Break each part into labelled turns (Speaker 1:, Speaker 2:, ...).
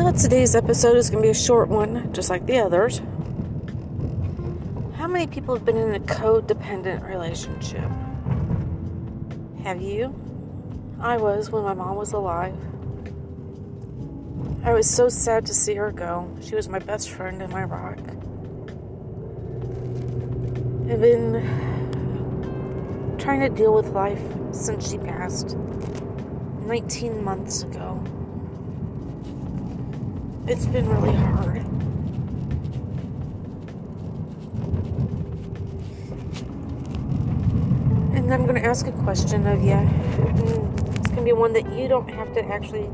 Speaker 1: Well, today's episode is going to be a short one, just like the others. How many people have been in a codependent relationship? Have you? I was when my mom was alive. I was so sad to see her go. She was my best friend and my rock. I've been trying to deal with life since she passed 19 months ago. It's been really hard. And I'm going to ask a question of you. It's going to be one that you don't have to actually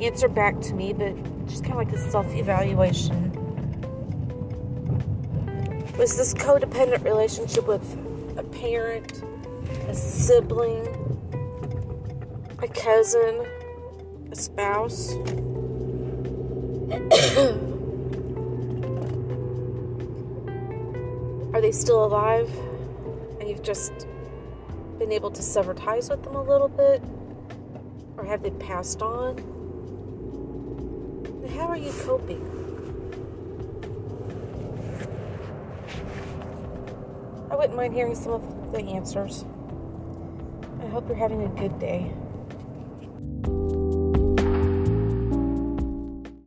Speaker 1: answer back to me, but just kind of like a self evaluation. Was this codependent relationship with a parent, a sibling, a cousin, a spouse? Are they still alive? And you've just been able to sever ties with them a little bit? Or have they passed on? And how are you coping? I wouldn't mind hearing some of the answers. I hope you're having a good day.